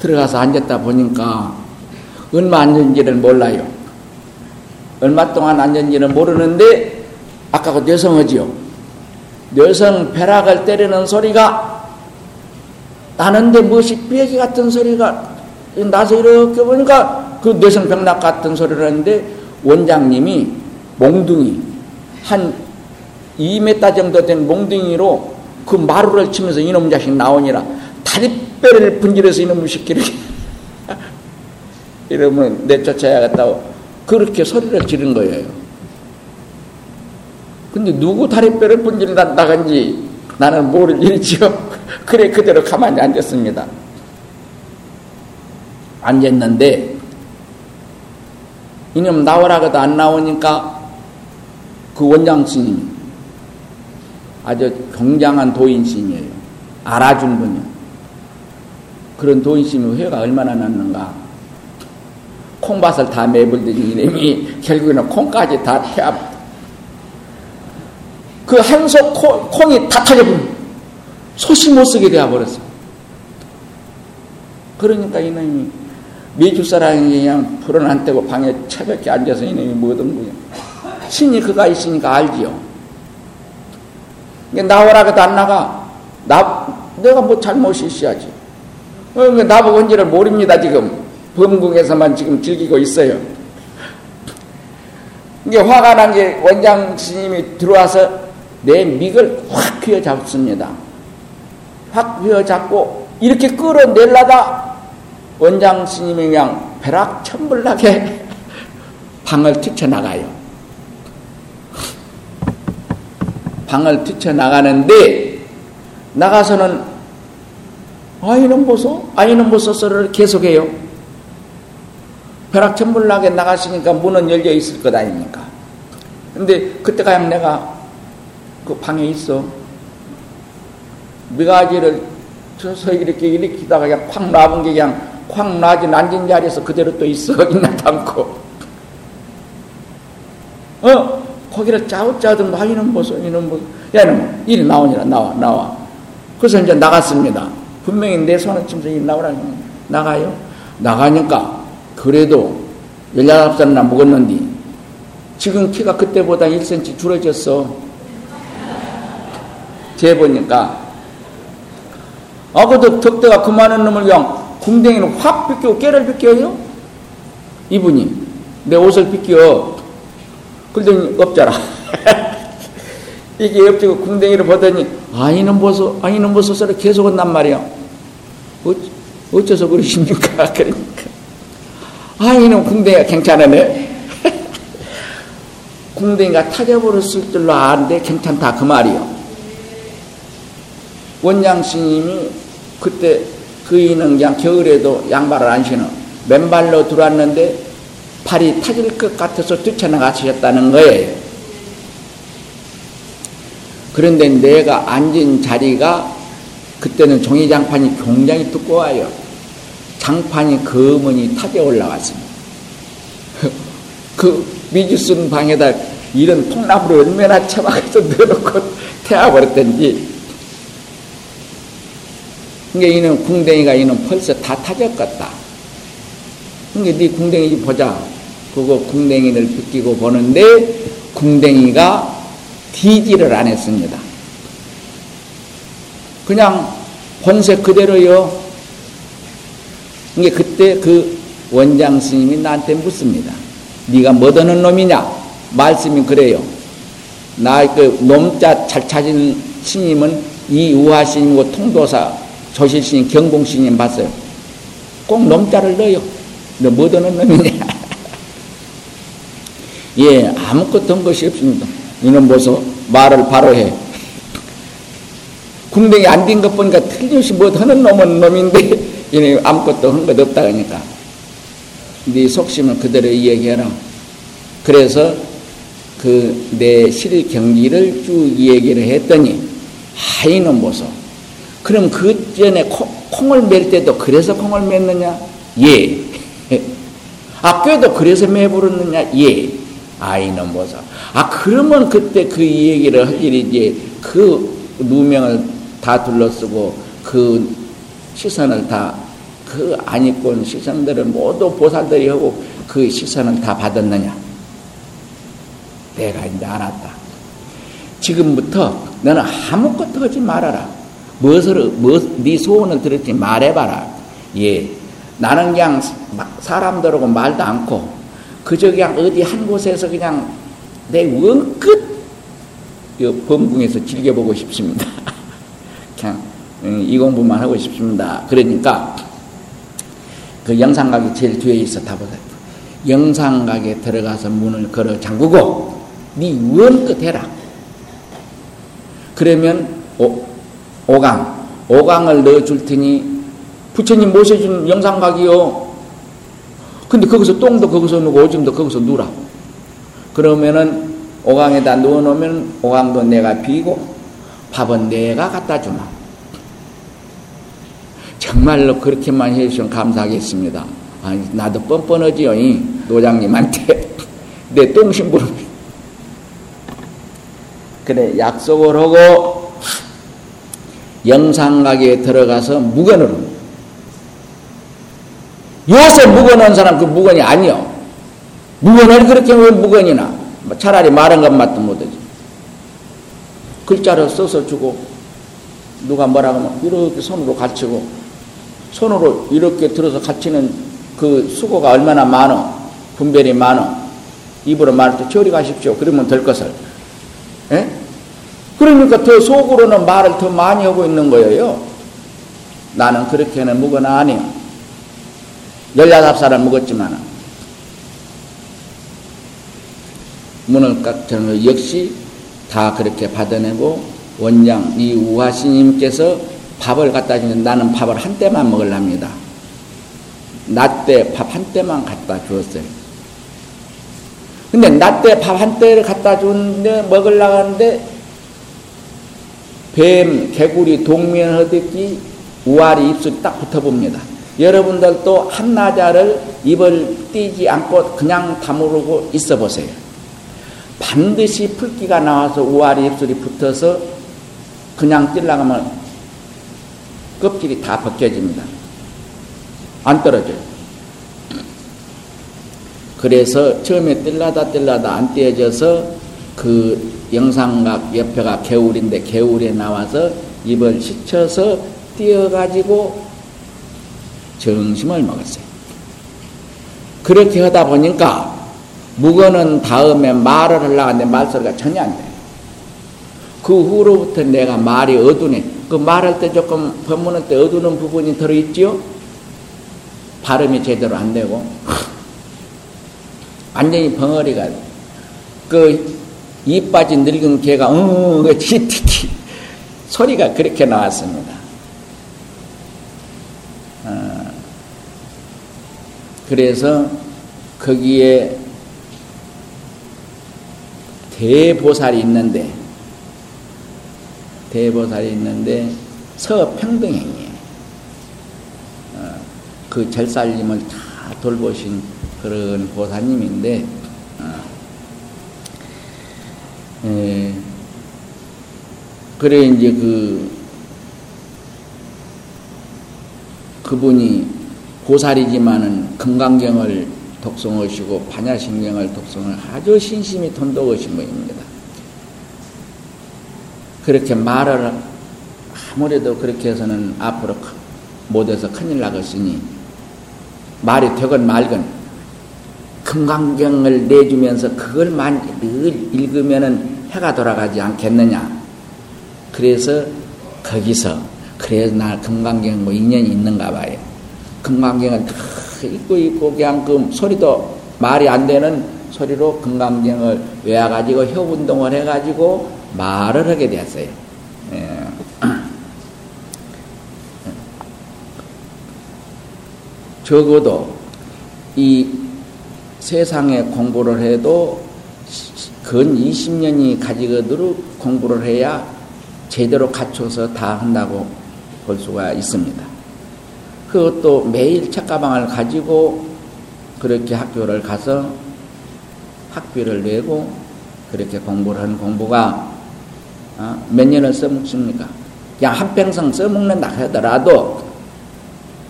들어가서 앉았다 보니까 얼마 앉은지를 몰라요. 얼마 동안 앉은지는 모르는데 아까 그 뇌성어지요. 뇌성 벼락을 때리는 소리가 나는데 무엇이 삐기 같은 소리가 나서 이렇게 보니까 그 뇌성 병락 같은 소리를 하는데 원장님이 몽둥이 한 2m 정도 된 몽둥이로 그 마루를 치면서 이놈 자식 나오니라 다리뼈를 분질해서 이놈의 새끼를 이러면 내쫓아야겠다고 그렇게 소리를 지른 거예요. 근데 누구 다리뼈를 분질러 나간지 나는 모를 일이죠. 그래 그대로 가만히 앉았습니다. 앉았는데 이놈 나오라고도 안 나오니까 그 원장 스님 아주 굉장한 도인 스님이에요. 알아준 분이요. 그런 도인 스님의 회가 얼마나 났는가. 콩밭을 다 매불더니 이놈이 결국에는 콩까지 다 태압. 그 한속 콩이 다 터져버린 소시 못 쓰게 되어버렸어. 그러니까 이놈이 미주사랑이 그냥 불은 안 떼고 방에 차볍게 앉아서 이놈이 뭐든 뭐야. 신이 그가 있으니까 알지요. 나오라고도 안 나가. 나, 내가 뭐 잘못이 있어야지. 어, 나보고 언제를 모릅니다, 지금. 범궁에서만 지금 즐기고 있어요. 이게 화가 난 게 원장 스님이 들어와서 내 mik을 확 휘어잡습니다. 확 휘어잡고 이렇게 끌어내려다 원장 스님이 그냥 벼락 천불나게 방을 뛰쳐나가요. 방을 뛰쳐나가는데 나가서는 아이는 보소 아이는 보소서를 계속해요. 벼락천불나게 나갔으니까 문은 열려 있을 것 아닙니까? 근데 그때 가면 내가 그 방에 있어. 미가지를 서서 이렇게 일으키다가 그냥 콱 놔본 게 그냥 콱 놔진 앉은 자리에서 그대로 또 있어. 있나 담고. 어? 거기를 짜웃짜웃 막 이놈 보소, 이놈 보소. 야, 이놈, 이리 나오니라, 나와, 나와. 그래서 이제 나갔습니다. 분명히 내 손을 치면서 이리 나오라. 나가요. 나가니까, 그래도 19살이나 먹었는데, 지금 키가 그때보다 1cm 줄어졌어. 재보니까, 아, 그도 덕대가 그만한 놈을 그냥 궁뎅이는 확 비껴, 깨를 비껴요? 이분이. 내 옷을 비껴. 그러더니 없잖아. 이게 옆지고 궁뎅이를 보더니 아 이놈 보소 아 이놈 보소 소리 계속 온단 말이야. 어쩌, 서 그러십니까? 그러니까 아 이놈 궁뎅이가 괜찮으네. 궁뎅이가 타져버렸을 줄로 아는데 괜찮다 그 말이요. 원장 스님이 그때 그이는 그냥 겨울에도 양말을 안 신어 맨발로 들어왔는데 팔이 타질 것 같아서 뛰쳐나가셨다는 거예요. 그런데 내가 앉은 자리가 그때는 종이장판이 굉장히 두꺼워요. 장판이 거머니 타져 올라왔습니다. 그 미주 쓴 방에다 이런 통나무를 얼마나 처박아서 넣어놓고 태워버렸던지. 그러니까 이는 궁뎅이가 이는 벌써 다 타졌겠다. 그러니까 네 궁뎅이 보자. 그거 궁뎅이를 비끼고 보는데 궁뎅이가 뒤지를 안 했습니다. 그냥 본색 그대로요. 이게 그때 그 원장 스님이 나한테 묻습니다. 네가 뭐더는 놈이냐? 말씀이 그래요. 나 그 놈자 잘 찾은 스님은 이우하 스님이고 통도사 조실 스님, 경공 스님 봤어요. 꼭 놈자를 넣어요. 너 뭐더는 놈이냐? 예, 아무것도 한 것이 없습니다. 이놈 보소. 말을 바로 해. 궁뎅이 안된 것 보니까 틀림없이 뭐 하는 놈은 놈인데, 이놈 아무것도 한 것 없다 그러니까. 네 속심을 그대로 이야기해라. 그래서 그 내 실 경기를 쭉 이야기를 했더니, 아, 이놈 보소. 그럼 그 전에 콩, 을 맬 때도 그래서 콩을 맸느냐? 예. 아, 꾀도 그래서 매부렀느냐? 예. 아이는 뭐서. 아, 그러면 그때 그 얘기를 할 일이지. 그 누명을 다 둘러쓰고 그 시선을 다 그 안입고 시선들을 모두 보살들이 하고 그 시선을 다 받았느냐? 내가 이제 알았다. 지금부터 너는 아무것도 하지 말아라. 무엇을, 무엇, 네 소원을 들었지 말해봐라. 예. 나는 그냥 사람들하고 말도 않고, 그저 그냥 어디 한 곳에서 그냥 내 원끝 범궁에서 즐겨보고 싶습니다. 그냥 음, 이 공부만 하고 싶습니다. 그러니까 그 영상각이 제일 뒤에 있어 다보다 영상각에 들어가서 문을 걸어 잠그고 네 원끝 해라. 그러면 오, 오강 오강을 넣어줄 테니 부처님 모셔준 영상각이요. 근데 거기서 똥도 거기서 누고 오줌도 거기서 누라. 그러면은 오강에다 넣어놓으면 오강도 내가 비고 밥은 내가 갖다 주마. 정말로 그렇게만 해주시면 감사하겠습니다. 아니, 나도 뻔뻔하지요, 이 노장님한테. 내 똥심부름. 그래, 약속을 하고 영상각에 들어가서 무건으로. 요새 무건한 사람 그 무건이 아니요. 무건을 그렇게 왜 무건이나? 뭐 차라리 말한 것 맛도 못하지. 글자를 써서 주고 누가 뭐라고 하면 이렇게 손으로 갖추고 손으로 이렇게 들어서 갖추는 그 수고가 얼마나 많어 분별이 많어 입으로 말할 때 저리 가십시오 그러면 될 것을 에? 그러니까 더 속으로는 말을 더 많이 하고 있는 거예요 나는 그렇게는 묵거나 아니요 열여덟 살을 묵었지만 문을 깍저는 역시 다 그렇게 받아내고 원장 이 우화스님께서 밥을 갖다 주면 나는 밥을 한 때만 먹을랍니다. 낮 때 밥 한 때만 갖다 주었어요. 근데 낮 때 밥 한 때를 갖다 주는데 먹으려고 하는데 뱀, 개구리, 동면 하듯이 우아리 입술이 딱 붙어봅니다. 여러분들도 한나자를 입을 띄지 않고 그냥 다무르고 있어 보세요. 반드시 풀기가 나와서 우아리 입술이 붙어서 그냥 찔러가면 껍질이 다 벗겨집니다. 안 떨어져요. 그래서 처음에 뜰라다 뜰라다 안 떼어져서 그 영상각 옆에가 개울인데 개울에 나와서 입을 씻혀서 띄어가지고 정심을 먹었어요. 그렇게 하다 보니까 묵어는 다음에 말을 하려고 하는데 말소리가 전혀 안 돼. 그 후로부터 내가 말이 어두네. 그 말할 때 조금 법문할 때 어두는 부분이 들어있지요? 발음이 제대로 안 되고. 완전히 벙어리가, 그, 입 빠진 늙은 개가, 어, 그, 티티티. 소리가 그렇게 나왔습니다. 그래서 거기에 대보살이 있는데 대보살이 있는데 서평등행이에요. 어, 그 절살님을 다 돌보신 그런 보사님인데 어, 에, 그래 이제 그 그분이 보살이지만은 금강경을 독성하시고 반야신경을 독성을 아주 신심이 돈독하신 분입니다. 그렇게 말을 아무래도 그렇게 해서는 앞으로 못해서 큰일 나겠으니 말이 되건 말건 금강경을 내주면서 그걸만 늘 읽으면은 해가 돌아가지 않겠느냐. 그래서 거기서 그래서 나 금강경 뭐 인연이 있는가 봐요. 금강경을 읽고 있고 그냥 그 소리도 말이 안 되는 소리로 금강경을 외워가지고 혀 운동을 해가지고 말을 하게 되었어요. 예. 적어도 이 세상에 공부를 해도 근 20년이 가지거도록 공부를 해야 제대로 갖춰서 다 한다고 볼 수가 있습니다. 그것도 매일 책가방을 가지고 그렇게 학교를 가서 학비를 내고 그렇게 공부를 한 공부가 어? 몇 년을 써먹습니까? 그냥 한 평생 써먹는다 하더라도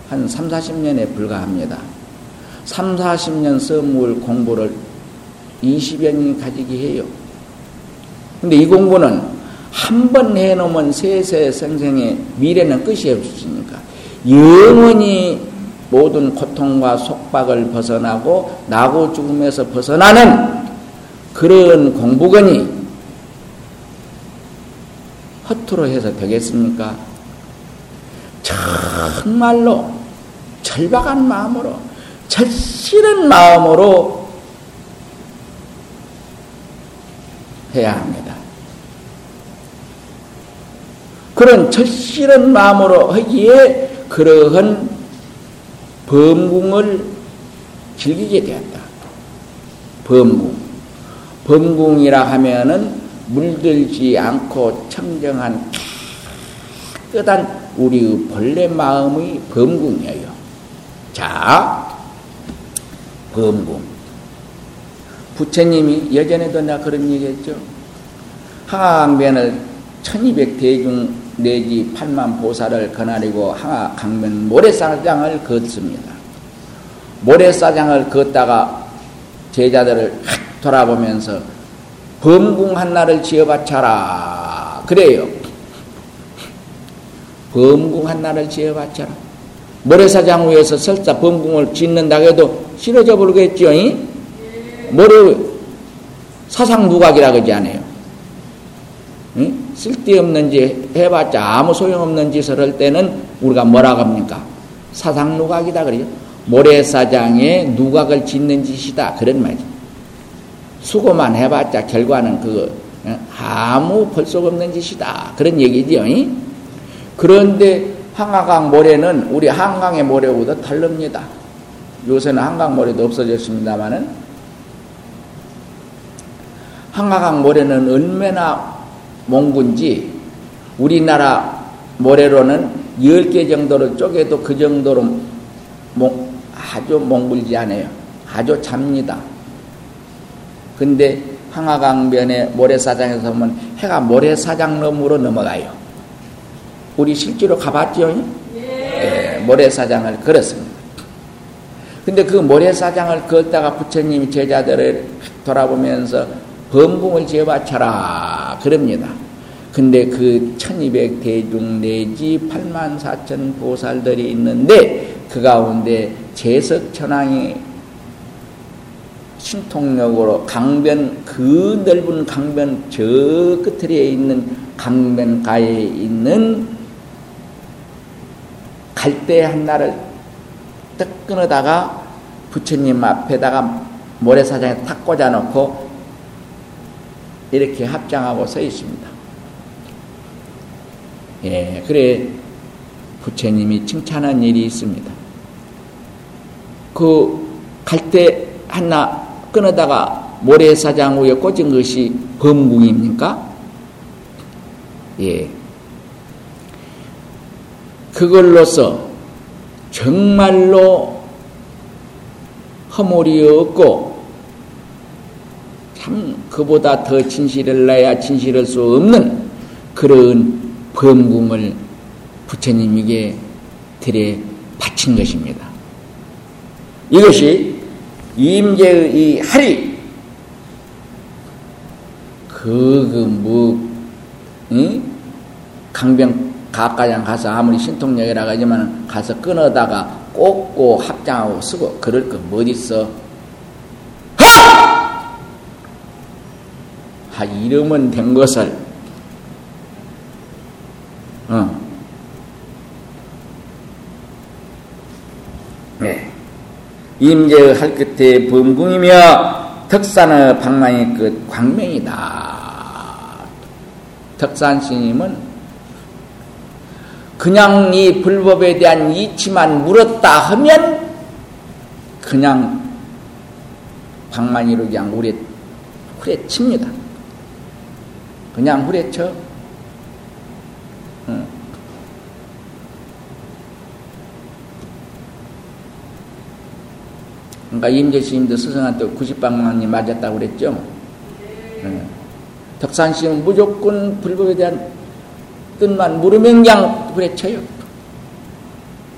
한 3, 40년에 불과합니다. 3, 40년 써먹을 공부를 20여 년이 가지게 해요. 근데 이 공부는 한 번 해놓으면 세세생생의 미래는 끝이 없으니까 영원히 모든 고통과 속박을 벗어나고 나고 죽음에서 벗어나는 그런 공부건이 허투루 해서 되겠습니까? 정말로 절박한 마음으로 절실한 마음으로 해야 합니다. 그런 절실한 마음으로 하기에 그러한 범궁을 즐기게 되었다. 범궁. 범궁이라 하면은 물들지 않고 청정한 깨끗한 우리의 본래 마음의 범궁이에요. 자, 범궁. 부처님이 예전에도 내가 그런 얘기 했죠. 항변을 1200 대중 내지 8만 보살을 거나리고 항하 강면 모래사장을 걷습니다. 모래사장을 걷다가 제자들을 돌아보면서 범궁 한나를 지어바쳐라. 그래요. 범궁 한나를 지어바쳐라. 모래사장 위에서 설사 범궁을 짓는다고 해도 싫어져 버리겠죠. 모래 사상 누각이라 그러지 않아요. 응? 쓸데없는 짓 해봤자 아무 소용없는 짓을 할 때는 우리가 뭐라 합니까? 사상 누각이다 그래요. 모래사장에 누각을 짓는 짓이다 그런 말이죠. 수고만 해봤자 결과는 그거 아무 벌속 없는 짓이다 그런 얘기죠. 그런데 한강강 모래는 우리 한강의 모래보다 다릅니다. 요새는 한강 모래도 없어졌습니다만은 한강강 모래는 얼마나 몽군지 우리나라 모래로는 10개 정도를 쪼개도 그 정도로 몽, 아주 몽글지 않아요. 아주 잡니다. 근데 항하강변의 모래사장에서 보면 해가 모래사장 너머로 넘어가요. 우리 실제로 가봤죠? 예. 예, 모래사장을 걸었습니다. 근데 그 모래사장을 걷다가 부처님이 제자들을 돌아보면서 범궁을 지어 바쳐라. 그럽니다. 근데 그 1200 대중 내지 8만 4천 보살들이 있는데 그 가운데 제석천왕이 신통력으로 강변 그 넓은 강변 저 끝에 있는 강변가에 있는 갈대 한나를 떡 끊어다가 부처님 앞에다가 모래사장에 탁 꽂아놓고 이렇게 합장하고 서 있습니다. 예, 그래 부처님이 칭찬한 일이 있습니다. 그 갈대 하나 끊어다가 모래사장 위에 꽂은 것이 범궁입니까? 예. 그걸로서 정말로 허물이 없고 참 그보다 더 진실을 나야 진실할 수 없는 그런 범궁을 부처님에게 들여 바친 것입니다. 이것이 임재의 이 할이 그그뭐 응? 강병 가까장 가서 아무리 신통력이라 하지만 가서 끊어다가 꽂고 합장하고 쓰고 그럴 거 어딨어? 하 이러면 된 것을 어. 네. 임재의 할 끝에 범궁이며 덕산의 방망이 끝 광명이다. 덕산 스님은 그냥 이 불법에 대한 이치만 물었다 하면 그냥 방망이로 그냥 우리 후레 칩니다. 그냥 후레쳐. 응. 그러니까 임재 스님도 스승한테 90방망이 맞았다고 그랬죠. 응. 덕산시는 무조건 불법에 대한 뜻만 물으면 그냥 불에 쳐요.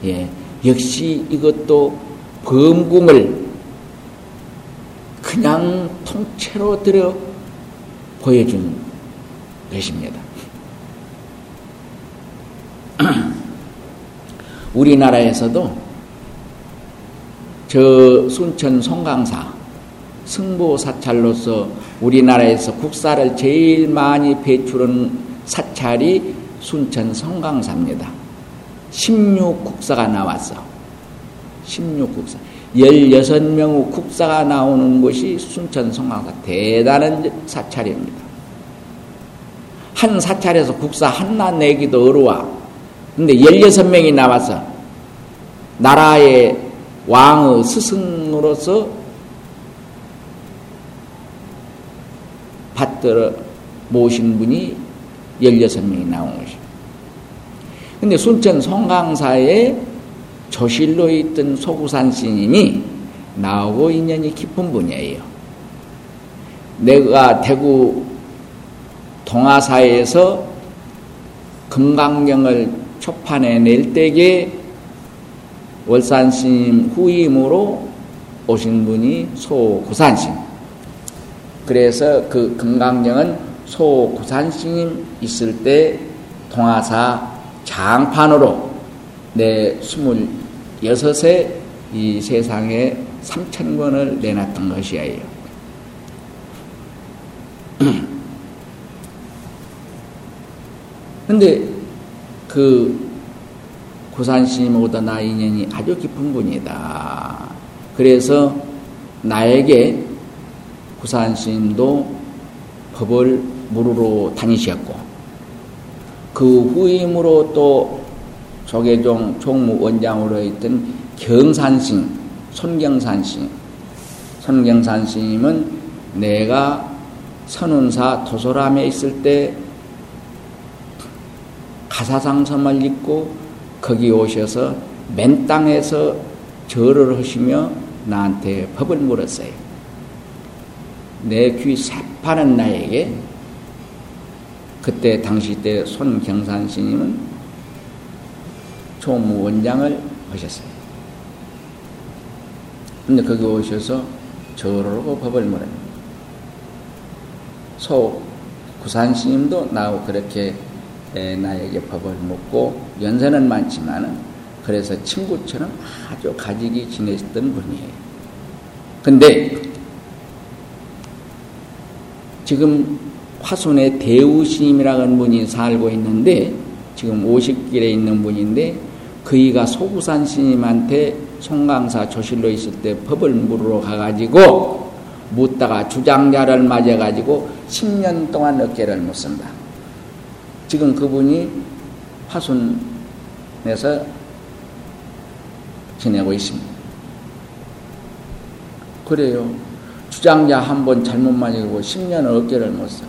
예, 역시 이것도 범궁을 그냥 통째로 들어 보여준 것입니다. 우리나라에서도 저 순천 송강사 승보 사찰로서 우리나라에서 국사를 제일 많이 배출한 사찰이 순천 성강사입니다. 16국사가 나왔어. 16국사. 16명의 국사가 나오는 곳이 순천 성강사. 대단한 사찰입니다. 한 사찰에서 국사 하나 내기도 어려워. 근데 16명이 나와서 나라의 왕의 스승으로서 받들어 모신 분이 16명이 나온 것이죠. 근데 순천 송강사에 조실로 있던 소구산 스님이 나오고 인연이 깊은 분이에요. 내가 대구 동아사에서 금강경을 초판에 낼 때에 월산 스님 후임으로 오신 분이 소구산 스님. 그래서 그 금강경은 소구산 스님 있을 때 동아사 장판으로 내 26세 이 세상에 3천 권을 내놨던 것이에요. 근데 그 구산스님보다 나 인연이 아주 깊은 분이다. 그래서 나에게 구산스님도 법을 물으러 다니셨고 그 후임으로 또 조계종 총무원장으로 있던 경산 스님, 손경산 스님, 손경산 스님은 내가 선운사 도소람에 있을 때 가사상섬을 입고 거기 오셔서 맨 땅에서 절을 하시며 나한테 법을 물었어요. 내 귀 새파는 나에게 그때 당시 때 손경산 스님은 총무원장을 하셨어요. 근데 거기 오셔서 절을 하고 법을 물었습니다. 소 구산 스님도 나하고 그렇게 나에게 법을 묻고 연세는 많지만은 그래서 친구처럼 아주 가지기 지냈던 분이에요. 근데 지금 화순의 대우스님이라는 분이 살고 있는데 지금 50길에 있는 분인데 그이가 소구산 스님한테 송강사 조실로 있을 때 법을 물으러 가가지고 묻다가 주장자를 맞아가지고 10년 동안 어깨를 묻습니다. 지금 그분이 화순에서 지내고 있습니다. 그래요. 주장자 한 번 잘못만 읽고 10년 어깨를 못 써.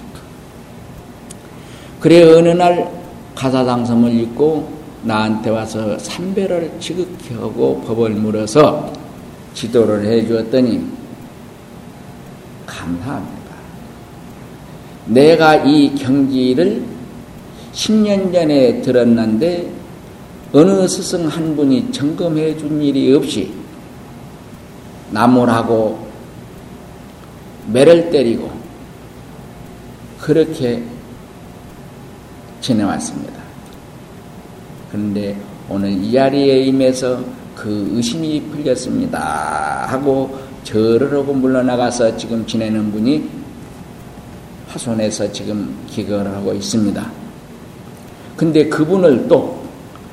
그래 어느 날 가사당섬을 읽고 나한테 와서 삼배를 지극히 하고 법을 물어서 지도를 해 주었더니 감사합니다. 내가 이 경지를 10년 전에 들었는데 어느 스승 한 분이 점검해 준 일이 없이 나무라고 매를 때리고 그렇게 지내왔습니다. 그런데 오늘 이 자리에 임해서 그 의심이 풀렸습니다. 하고 절을 하고 물러나가서 지금 지내는 분이 화손에서 지금 기거를 하고 있습니다. 근데 그분을 또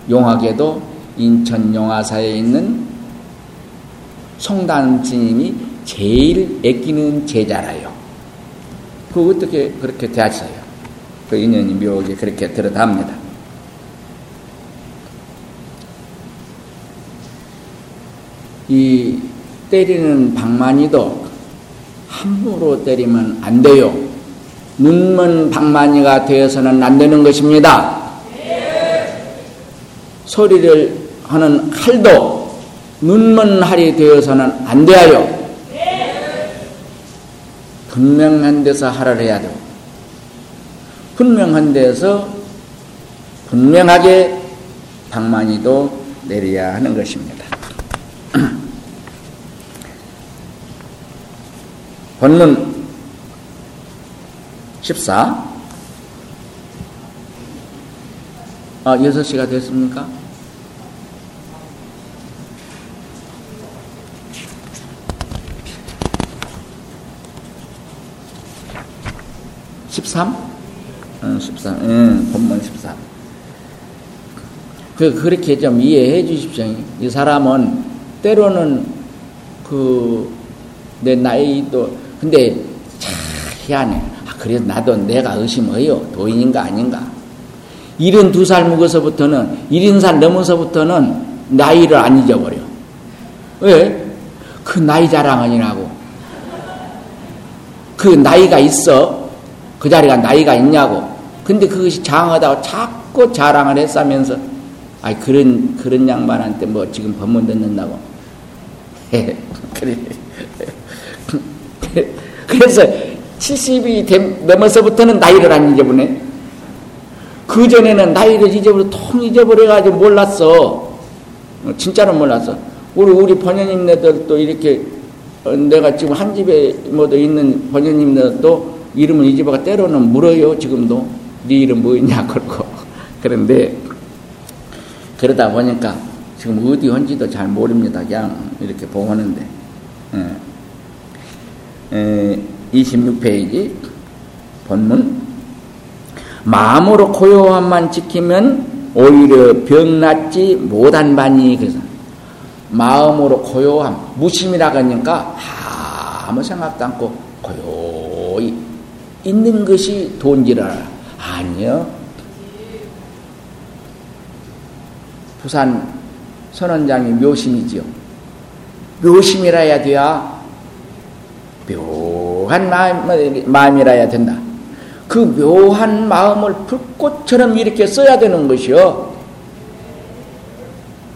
용하게도 인천 용화사에 있는 송단 스님이 제일 애끼는 제자라요. 그 어떻게 그렇게 되었어요? 그 인연이 묘하게 그렇게 들어답니다. 이 때리는 방만이도 함부로 때리면 안 돼요. 눈먼 방만이가 되어서는 안 되는 것입니다. 소리를 하는 칼도 눈먼 할이 되어서는 안 돼요. 분명한 데서 할을 해야 돼. 분명한 데서 분명하게 방만이도 내려야 하는 것입니다. 본문 14 아, 6시가 됐습니까? 13? 응, 13. 응, 본문 13. 그, 그렇게 좀 이해해 주십시오. 이 사람은 때로는 그, 내 나이도, 근데 참 희한해. 아, 그래서 나도 내가 의심해요. 도인인가 아닌가. 72살 먹어서부터는, 70살 넘어서부터는 나이를 안 잊어버려. 왜? 그 나이 자랑은이라고. 그 나이가 있어. 그 자리가 나이가 있냐고. 근데 그것이 장하다고 자꾸 자랑을 했으면서, 아이, 그런, 그런 양반한테 뭐 지금 법문 듣는다고. 그래. 그래서 70이 넘어서부터는 나이를 안 잊어보네. 그 전에는 나이를 잊어버려, 통 잊어버려가지고 몰랐어. 진짜로 몰랐어. 우리, 우리 번연님네들도 이렇게, 어, 내가 지금 한 집에 뭐도 있는 번연님네들도 이름을 잊어버가 때로는 물어요, 지금도. 네 이름 뭐였냐, 그러고. 그런데, 그러다 보니까 지금 어디 헌지도 잘 모릅니다. 그냥 이렇게 보는데. 예. 26페이지, 본문. 마음으로 고요함만 지키면 오히려 병 낫지 못한 바니, 그래서. 마음으로 고요함, 무심이라 그러니까 아무 생각도 않고 고요히 있는 것이 돈지라 아니요. 부산 선원장이 묘심이지요. 묘심이라 해야 돼야 묘한 마음, 마음이라야 된다. 그 묘한 마음을 불꽃처럼 이렇게 써야 되는 것이요.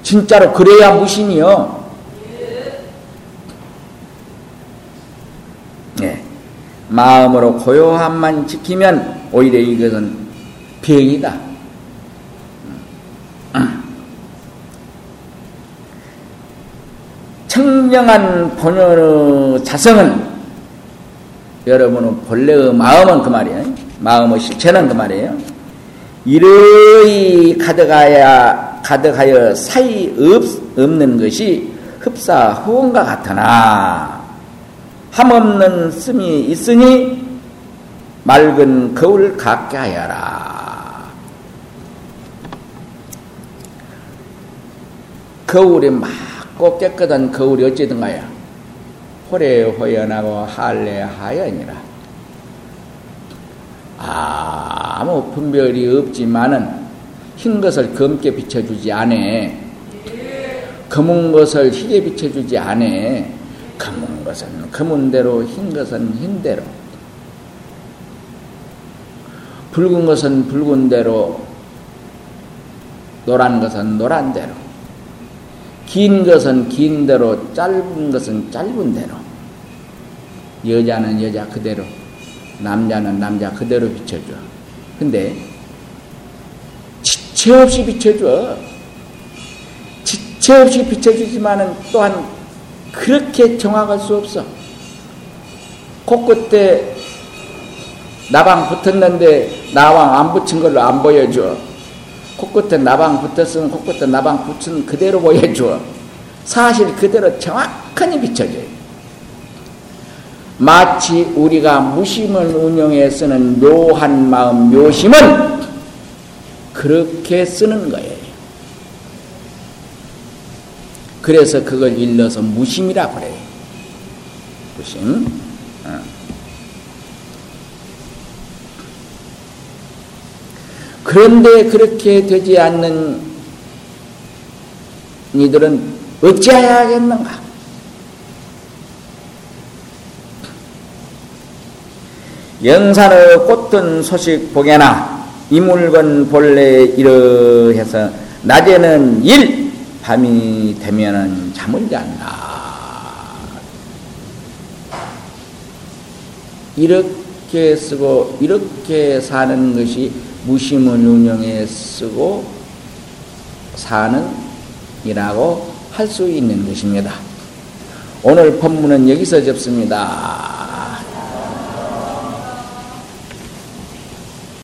진짜로 그래야 무심이요. 네. 마음으로 고요함만 지키면 오히려 이것은 병이다. 청정한 본연의 자성은 여러분의 본래의 마음은 그 말이에요. 마음의 실체는 그 말이에요. 이러이 가득하여, 가득하여 사이 없, 없는 것이 흡사 후원과 같으나 함없는 씀이 있으니 맑은 거울 갖게 하여라. 거울이 맑고 깨끗한 거울이 어찌든가요? 호래 호연하고 할래 하연이라. 아무 분별이 없지만은 흰 것을 검게 비춰주지 않아. 검은 것을 희게 비춰주지 않아. 검은 것은 검은 대로, 흰 것은 흰 대로. 붉은 것은 붉은 대로, 노란 것은 노란 대로. 긴 것은 긴 대로, 짧은 것은 짧은 대로. 여자는 여자 그대로, 남자는 남자 그대로 비춰줘. 근데, 지체 없이 비춰줘. 지체 없이 비춰주지만은 또한 그렇게 정확할 수 없어. 코끝에 나방 붙었는데 나방 안 붙인 걸로 안 보여줘. 코끝에 나방 붙었으면 코끝에 나방 붙은 그대로 보여줘. 사실 그대로 정확하게 비춰줘요. 마치 우리가 무심을 운영해 쓰는 묘한 마음, 묘심은 그렇게 쓰는 거예요. 그래서 그걸 일러서 무심이라 그래요. 무심. 어. 그런데 그렇게 되지 않는 이들은 어찌해야겠는가? 영산의 꽃든 소식 보게나 이 물건 본래 이러해서 낮에는 일 밤이 되면은 잠을 잔다. 이렇게 쓰고 이렇게 사는 것이 무심을 운영해 쓰고 사는 이라고 할 수 있는 것입니다. 오늘 법문은 여기서 접습니다.